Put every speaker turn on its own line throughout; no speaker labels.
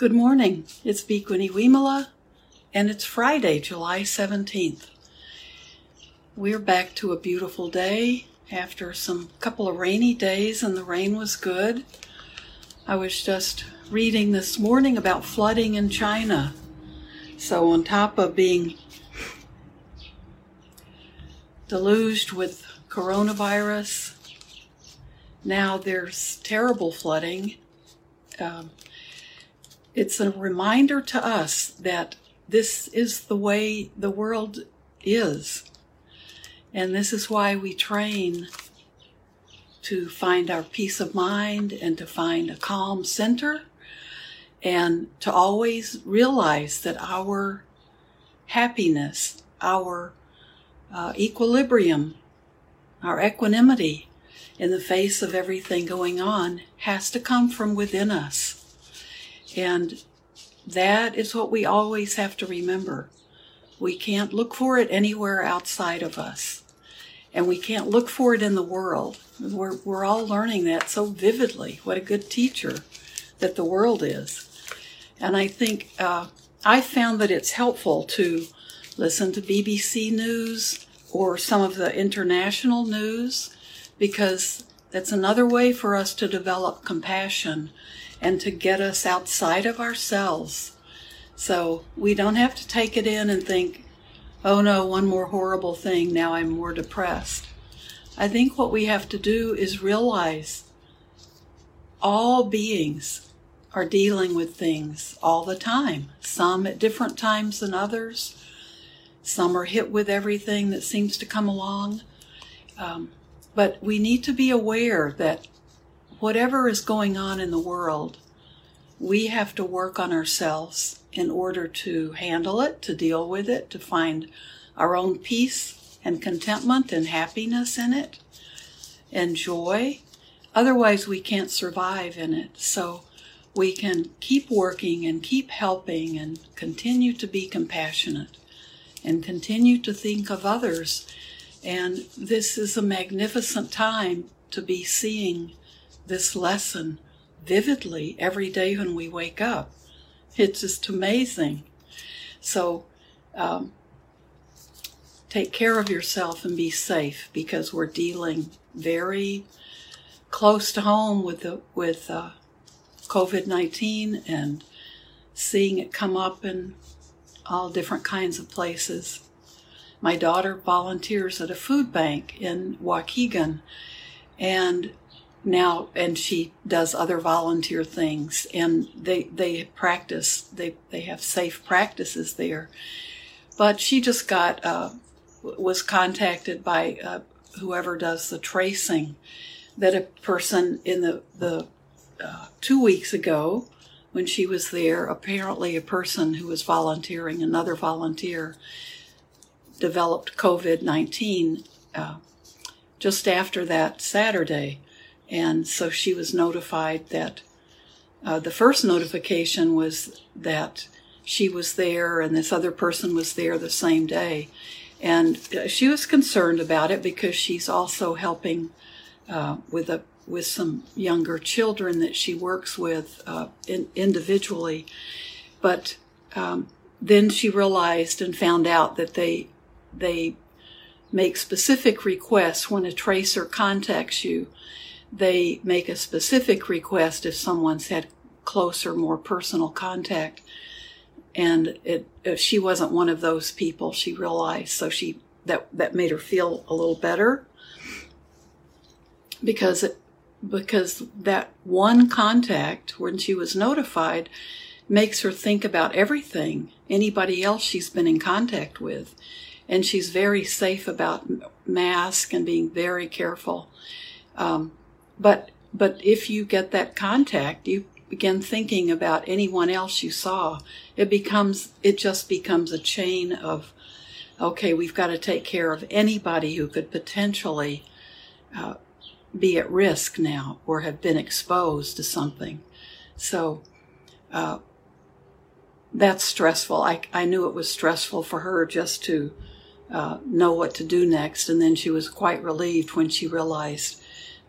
Good morning. It's Bhikkhuni Wimala, and it's Friday, July 17th. We're back to a beautiful day after some couple of rainy days, and the rain was good. I was just reading this morning about flooding in China. So, on top of being deluged with coronavirus, now there's terrible flooding. Um, it's a reminder to us that this is the way the world is. And this is why we train to find our peace of mind and to find a calm center and to always realize that our happiness, our uh, equilibrium, our equanimity in the face of everything going on has to come from within us. And that is what we always have to remember. We can't look for it anywhere outside of us. And we can't look for it in the world. We're, we're all learning that so vividly. What a good teacher that the world is. And I think uh, I found that it's helpful to listen to BBC News or some of the international news because that's another way for us to develop compassion and to get us outside of ourselves. So we don't have to take it in and think, oh no, one more horrible thing, now I'm more depressed. I think what we have to do is realize all beings are dealing with things all the time, some at different times than others. Some are hit with everything that seems to come along. Um, but we need to be aware that whatever is going on in the world, we have to work on ourselves in order to handle it, to deal with it, to find our own peace and contentment and happiness in it and joy. Otherwise, we can't survive in it. So we can keep working and keep helping and continue to be compassionate and continue to think of others. And this is a magnificent time to be seeing this lesson vividly every day when we wake up. It's just amazing. So, um, take care of yourself and be safe because we're dealing very close to home with the with uh, COVID nineteen and seeing it come up in all different kinds of places. My daughter volunteers at a food bank in Waukegan, and now and she does other volunteer things and they they practice they they have safe practices there. But she just got uh, was contacted by uh, whoever does the tracing that a person in the the uh, two weeks ago when she was there apparently a person who was volunteering another volunteer developed covid-19 uh, just after that saturday and so she was notified that uh, the first notification was that she was there and this other person was there the same day. And uh, she was concerned about it because she's also helping uh, with a with some younger children that she works with uh, in, individually. But um, then she realized and found out that they they make specific requests when a tracer contacts you they make a specific request if someone's had closer, more personal contact. And it, she wasn't one of those people. She realized, so she that that made her feel a little better because it, because that one contact when she was notified makes her think about everything anybody else she's been in contact with and she's very safe about mask and being very careful um, but but if you get that contact, you begin thinking about anyone else you saw. It becomes it just becomes a chain of okay, we've got to take care of anybody who could potentially uh, be at risk now or have been exposed to something. So uh, that's stressful. I, I knew it was stressful for her just to uh, know what to do next. And then she was quite relieved when she realized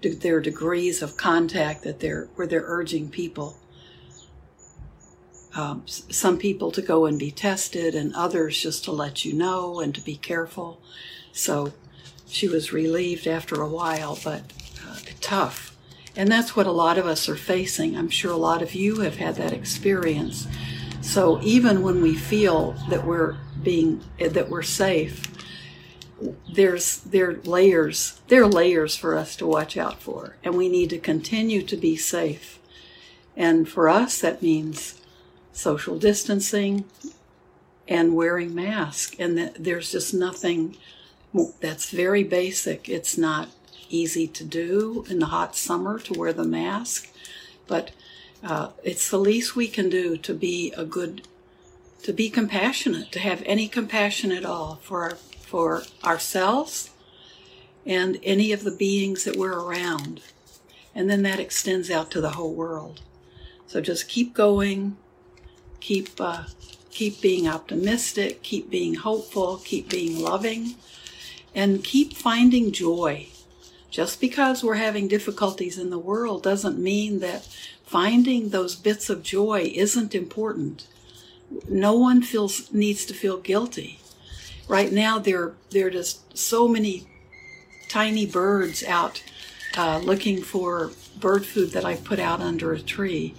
their degrees of contact that they're where they're urging people. um, some people to go and be tested, and others just to let you know and to be careful. So she was relieved after a while, but uh, tough. And that's what a lot of us are facing. I'm sure a lot of you have had that experience. So even when we feel that we're being that we're safe, there's there are layers there are layers for us to watch out for, and we need to continue to be safe. And for us, that means social distancing and wearing masks. And that there's just nothing that's very basic. It's not easy to do in the hot summer to wear the mask, but uh, it's the least we can do to be a good, to be compassionate, to have any compassion at all for our, for ourselves and any of the beings that we're around. And then that extends out to the whole world. So just keep going, keep uh, keep being optimistic, keep being hopeful, keep being loving, and keep finding joy. Just because we're having difficulties in the world doesn't mean that finding those bits of joy isn't important. No one feels needs to feel guilty. Right now, there there are just so many tiny birds out uh, looking for bird food that I put out under a tree,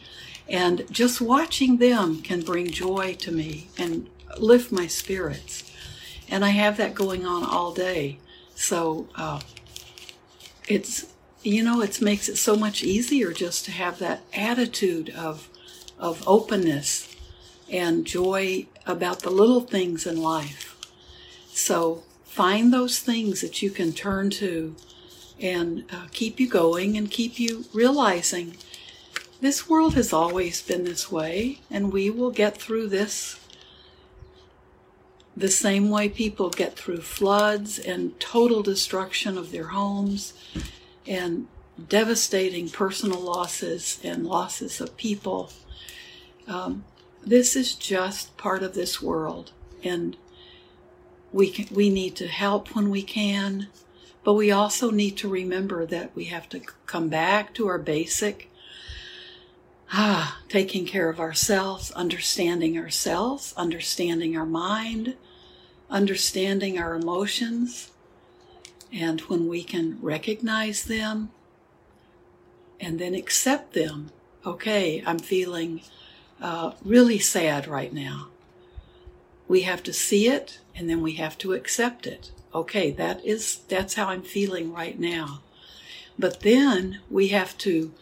and just watching them can bring joy to me and lift my spirits. And I have that going on all day. So uh, it's you know, it makes it so much easier just to have that attitude of, of openness and joy about the little things in life. So find those things that you can turn to and uh, keep you going and keep you realizing this world has always been this way, and we will get through this the same way people get through floods and total destruction of their homes and devastating personal losses and losses of people. Um, this is just part of this world, and we can, we need to help when we can, but we also need to remember that we have to come back to our basic ah, taking care of ourselves, understanding ourselves, understanding our mind, understanding our emotions, and when we can recognize them and then accept them, okay, I'm feeling uh, really sad right now. We have to see it and then we have to accept it. Okay, that is that's how I'm feeling right now. But then we have to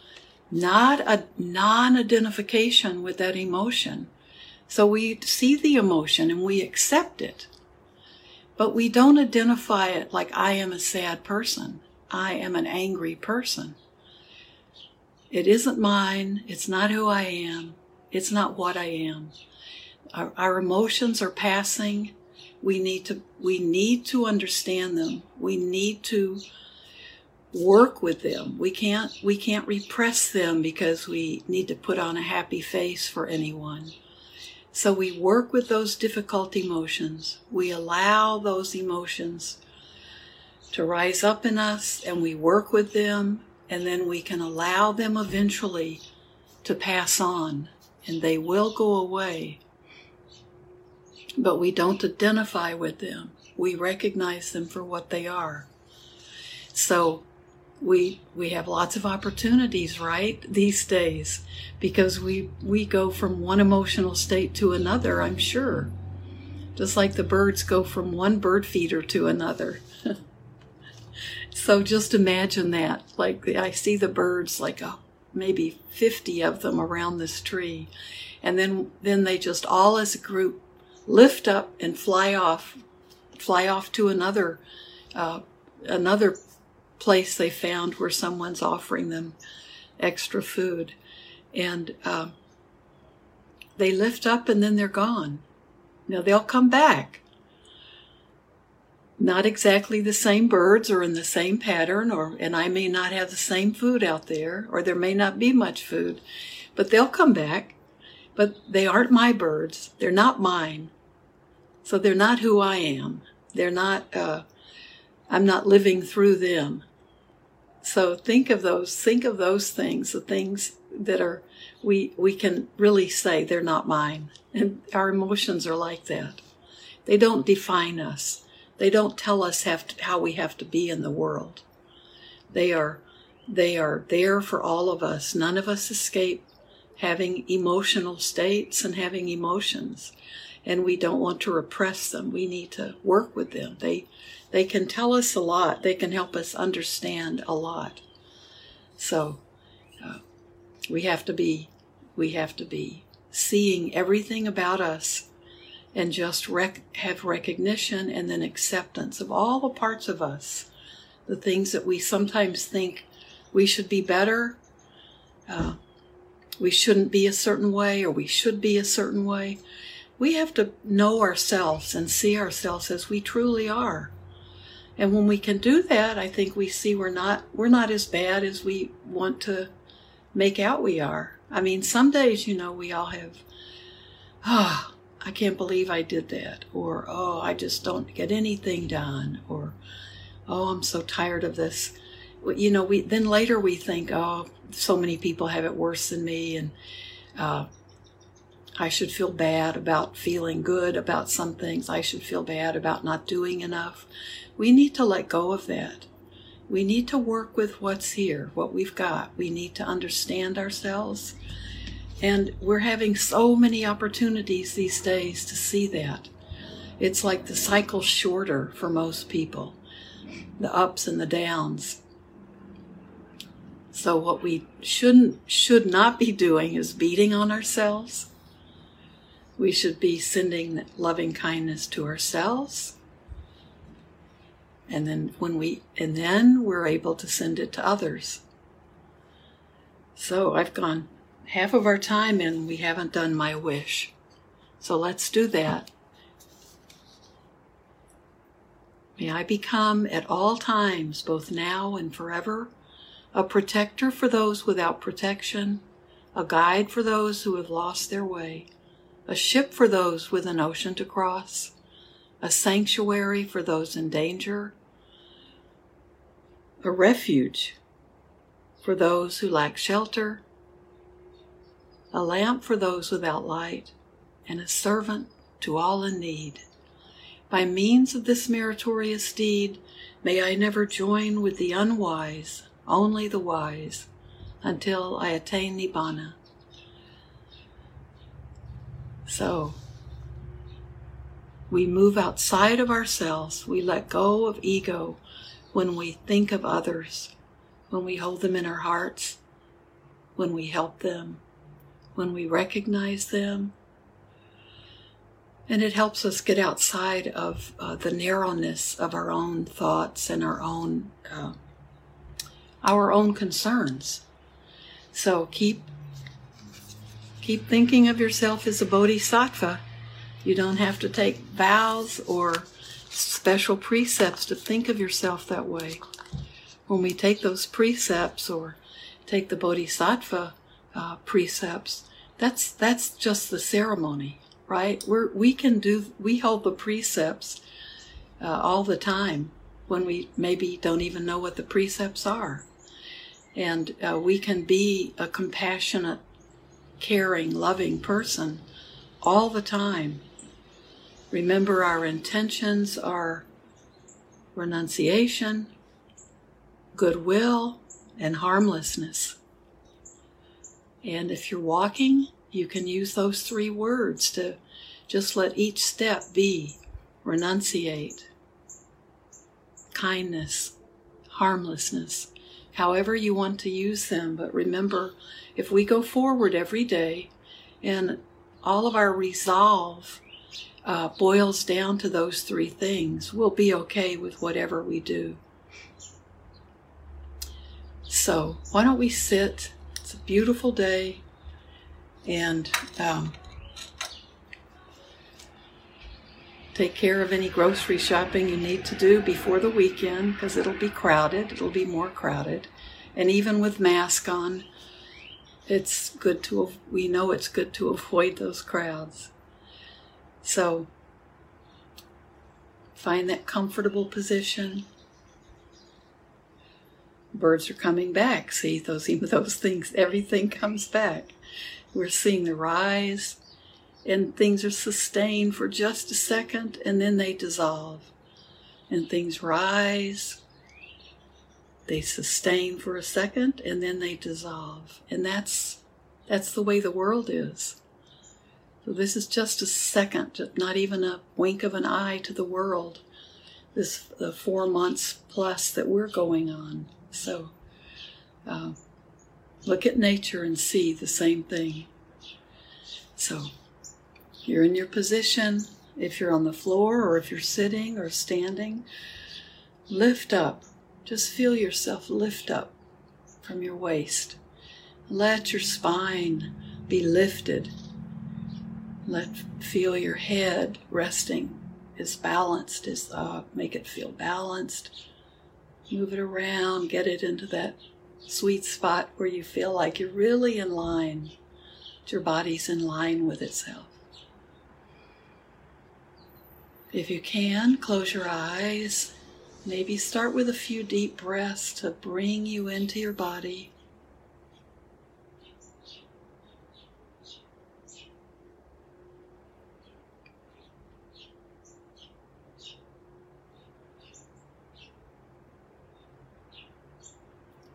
not a non-identification with that emotion. So we see the emotion and we accept it. But we don't identify it like I am a sad person. I am an angry person. It isn't mine. It's not who I am. It's not what I am. Our, our, emotions are passing. We need to, we need to understand them. We need to work with them. We can't, we can't repress them because we need to put on a happy face for anyone. So we work with those difficult emotions. We allow those emotions to rise up in us and we work with them and then we can allow them eventually to pass on and they will go away. But we don't identify with them. We recognize them for what they are. So we we have lots of opportunities right these days because we we go from one emotional state to another i'm sure just like the birds go from one bird feeder to another so just imagine that like i see the birds like oh, maybe 50 of them around this tree and then then they just all as a group lift up and fly off fly off to another uh, another place they found where someone's offering them extra food. And uh, they lift up and then they're gone. Now they'll come back. Not exactly the same birds or in the same pattern, or and I may not have the same food out there, or there may not be much food, but they'll come back. But they aren't my birds. They're not mine. So they're not who I am. They're not. Uh, I'm not living through them. So think of those, think of those things, the things that are, we, we can really say they're not mine. And our emotions are like that. They don't define us. They don't tell us have to, how we have to be in the world. They are, they are there for all of us. None of us escape having emotional states and having emotions. And we don't want to repress them. We need to work with them. They, they can tell us a lot. They can help us understand a lot. So, uh, we have to be, we have to be seeing everything about us and just rec- have recognition and then acceptance of all the parts of us, the things that we sometimes think we should be better, uh, we shouldn't be a certain way, or we should be a certain way. We have to know ourselves and see ourselves as we truly are. And when we can do that, I think we see we're not we're not as bad as we want to make out we are. I mean, some days, you know, we all have, ah, oh, I can't believe I did that, or oh, I just don't get anything done, or oh, I'm so tired of this. You know, we then later we think, oh, so many people have it worse than me, and uh, I should feel bad about feeling good about some things. I should feel bad about not doing enough. We need to let go of that. We need to work with what's here, what we've got. We need to understand ourselves. And we're having so many opportunities these days to see that. It's like the cycle's shorter for most people, the ups and the downs. So what we shouldn't should not be doing is beating on ourselves. We should be sending loving kindness to ourselves. And then when we and then we're able to send it to others. So i've gone half of our time and we haven't done my wish. So let's do that. May i become at all times both now and forever a protector for those without protection a guide for those who have lost their way a ship for those with an ocean to cross a sanctuary for those in danger, a refuge for those who lack shelter, a lamp for those without light, and a servant to all in need. By means of this meritorious deed, may I never join with the unwise, only the wise, until I attain Nibbana. So, we move outside of ourselves, we let go of ego, when we think of others, when we hold them in our hearts, when we help them, when we recognize them. And it helps us get outside of uh, the narrowness of our own thoughts and our own uh, our own concerns. So keep keep thinking of yourself as a bodhisattva. You don't have to take vows or special precepts to think of yourself that way. When we take those precepts or take the bodhisattva uh, precepts, that's that's just the ceremony, right? We're we can do we hold the precepts uh, all the time when we maybe don't even know what the precepts are, and uh, we can be a compassionate, caring, loving person all the time Remember, our intentions are renunciation, goodwill, and harmlessness. And if you're walking, you can use those three words to just let each step be renunciate, kindness, harmlessness, however you want to use them. But remember, if we go forward every day and all of our resolve uh, boils down to those three things, we'll be okay with whatever we do. So, why don't we sit? It's a beautiful day, and um, take care of any grocery shopping you need to do before the weekend because it'll be crowded, it'll be more crowded. And even with mask on, it's good to, we know it's good to avoid those crowds. So find that comfortable position. birds are coming back. See, those those things, everything comes back. We're seeing the rise, and things are sustained for just a second, and then they dissolve. And things rise, they sustain for a second, and then they dissolve. And that's that's the way the world is. So this is just a second, not even a wink of an eye to the world. This the four months plus that we're going on. So uh, look at nature and see the same thing. So you're in your position. If you're on the floor or if you're sitting or standing, lift up. Just feel yourself lift up from your waist. Let your spine be lifted. Let feel your head resting as balanced as uh, make it feel balanced move it around, get it into that sweet spot where you feel like you're really in line, your body's in line with itself. If you can, close your eyes. Maybe start with a few deep breaths to bring you into your body.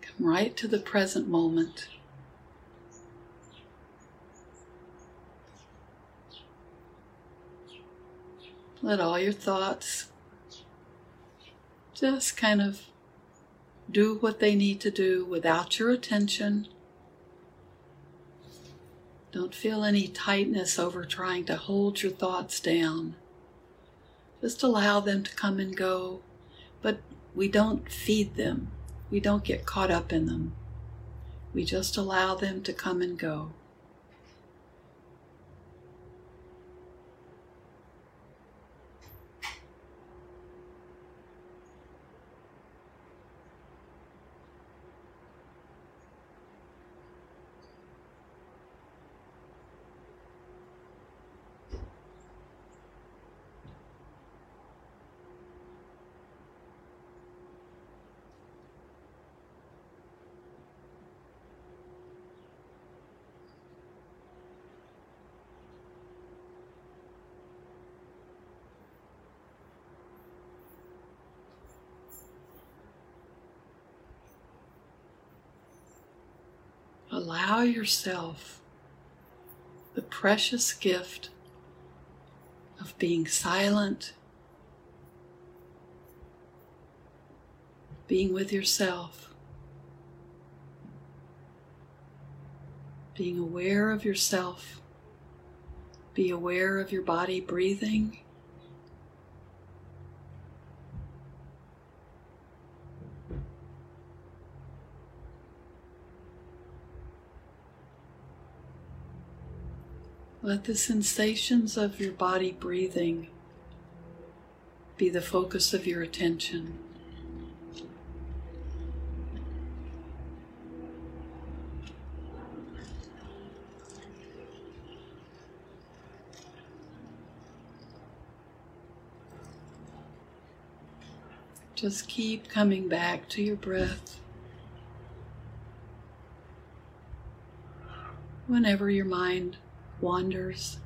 Come right to the present moment. Let all your thoughts just kind of do what they need to do without your attention. Don't feel any tightness over trying to hold your thoughts down. Just allow them to come and go, but we don't feed them. We don't get caught up in them. We just allow them to come and go. Allow yourself the precious gift of being silent, being with yourself, being aware of yourself, be aware of your body breathing. Let the sensations of your body breathing be the focus of your attention. Just keep coming back to your breath. Whenever your mind wanders.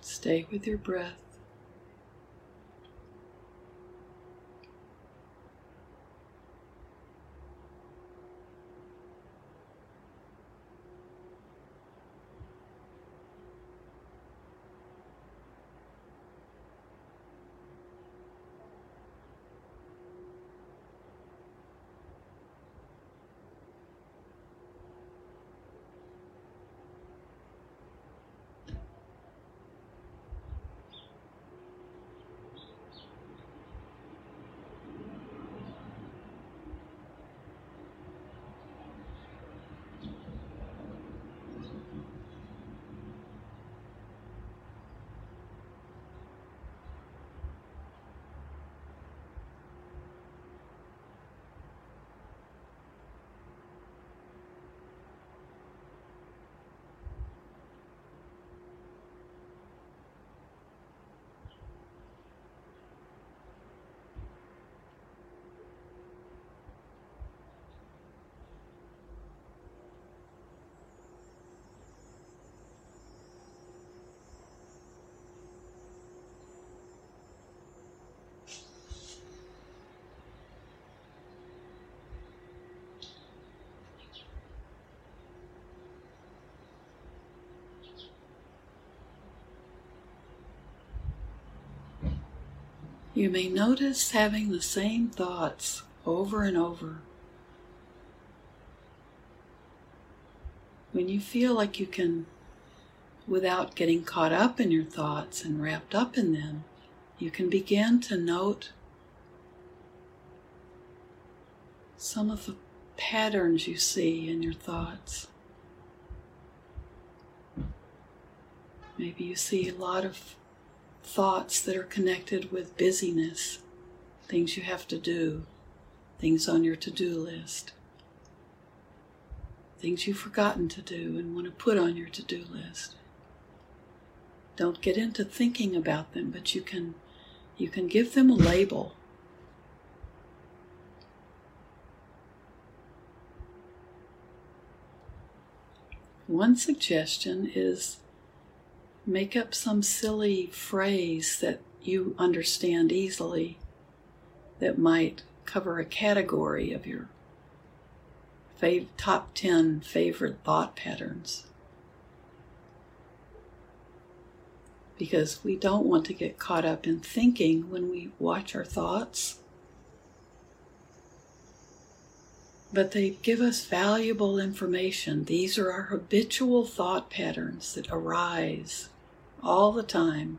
Stay with your breath. You may notice having the same thoughts over and over. When you feel like you can, without getting caught up in your thoughts and wrapped up in them, you can begin to note some of the patterns you see in your thoughts. Maybe you see a lot of thoughts that are connected with busyness, things you have to do, things on your to do list, things you've forgotten to do and want to put on your to do list. Don't get into thinking about them, but you can you can give them a label. One suggestion is make up some silly phrase that you understand easily that might cover a category of your fav- top 10 favorite thought patterns. Because we don't want to get caught up in thinking when we watch our thoughts. But they give us valuable information. These are our habitual thought patterns that arise all the time.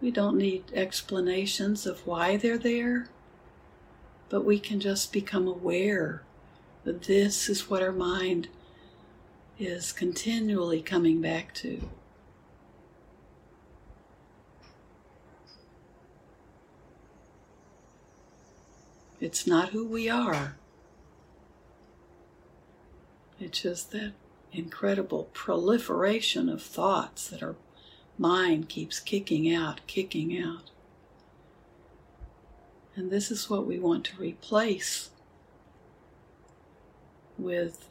We don't need explanations of why they're there, but we can just become aware that this is what our mind is continually coming back to. It's not who we are. Just that incredible proliferation of thoughts that our mind keeps kicking out, kicking out. And this is what we want to replace with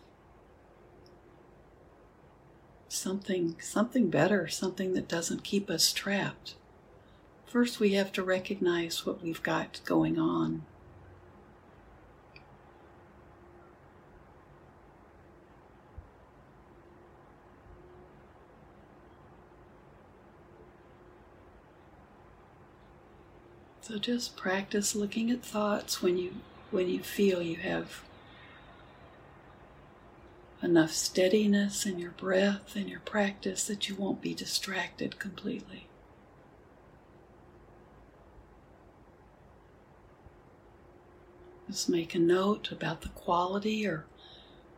something something better, something that doesn't keep us trapped. First we have to recognize what we've got going on. So just practice looking at thoughts when you when you feel you have enough steadiness in your breath and your practice that you won't be distracted completely. Just make a note about the quality or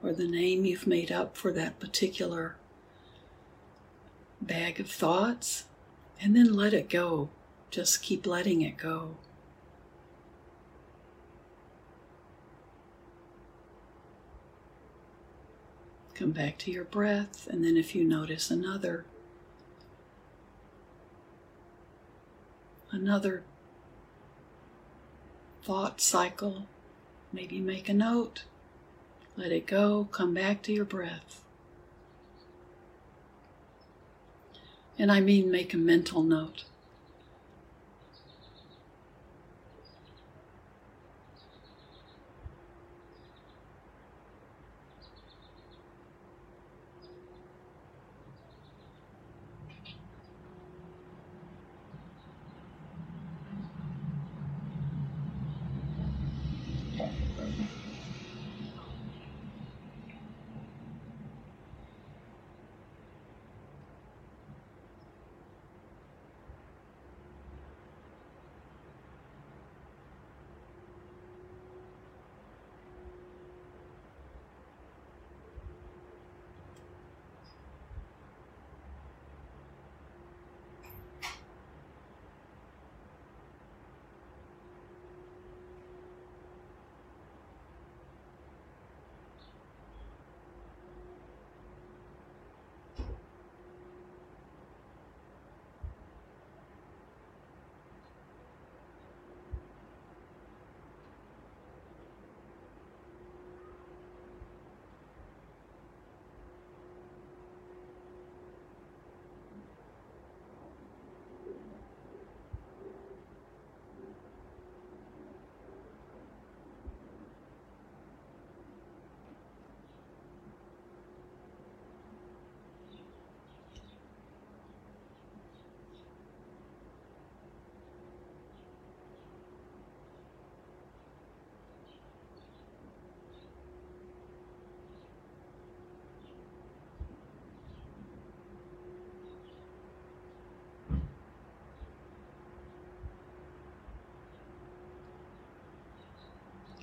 or the name you've made up for that particular bag of thoughts and then let it go. Just keep letting it go. Come back to your breath, and then if you notice another, another thought cycle, maybe make a note, let it go, come back to your breath. And I mean make a mental note.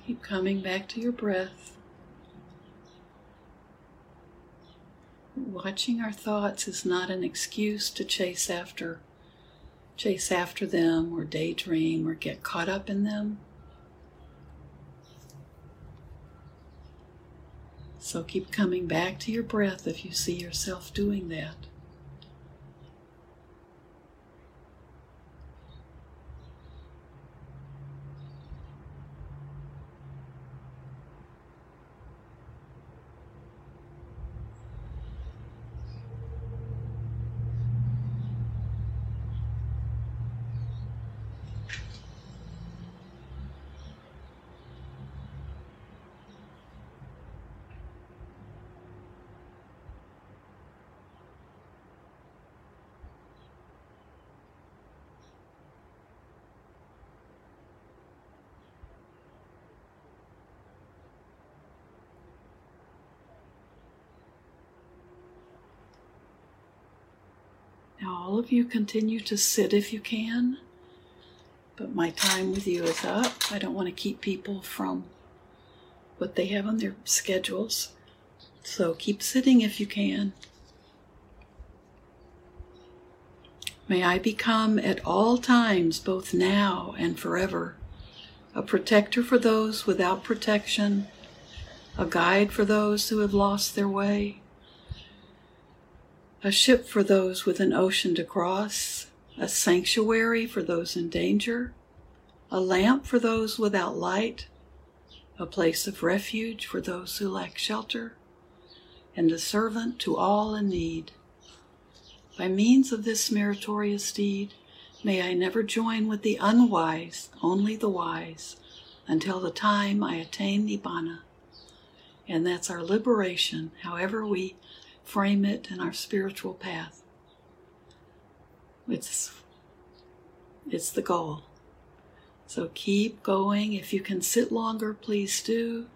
Keep coming back to your breath. Watching our thoughts is not an excuse to chase after chase after them or daydream or get caught up in them. So keep coming back to your breath if you see yourself doing that. Now, all of you continue to sit if you can, but my time with you is up. I don't want to keep people from what they have on their schedules. So keep sitting if you can. May I become at all times, both now and forever, a protector for those without protection, a guide for those who have lost their way a ship for those with an ocean to cross, a sanctuary for those in danger, a lamp for those without light, a place of refuge for those who lack shelter, and a servant to all in need. By means of this meritorious deed, may I never join with the unwise, only the wise, until the time I attain Nibbana. And that's our liberation, however we frame it in our spiritual path. It's, it's the goal. So keep going. If you can sit longer, please do.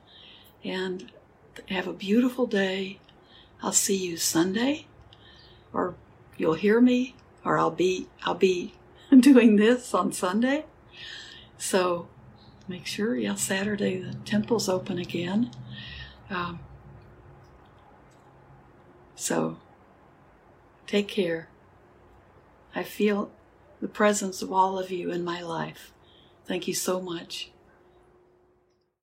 And have a beautiful day. I'll see you Sunday, or you'll hear me, or I'll be I'll be doing this on Sunday. So make sure, yeah, Saturday the temple's open again. Um, so take care. I feel the presence of all of you in my life. Thank you so much.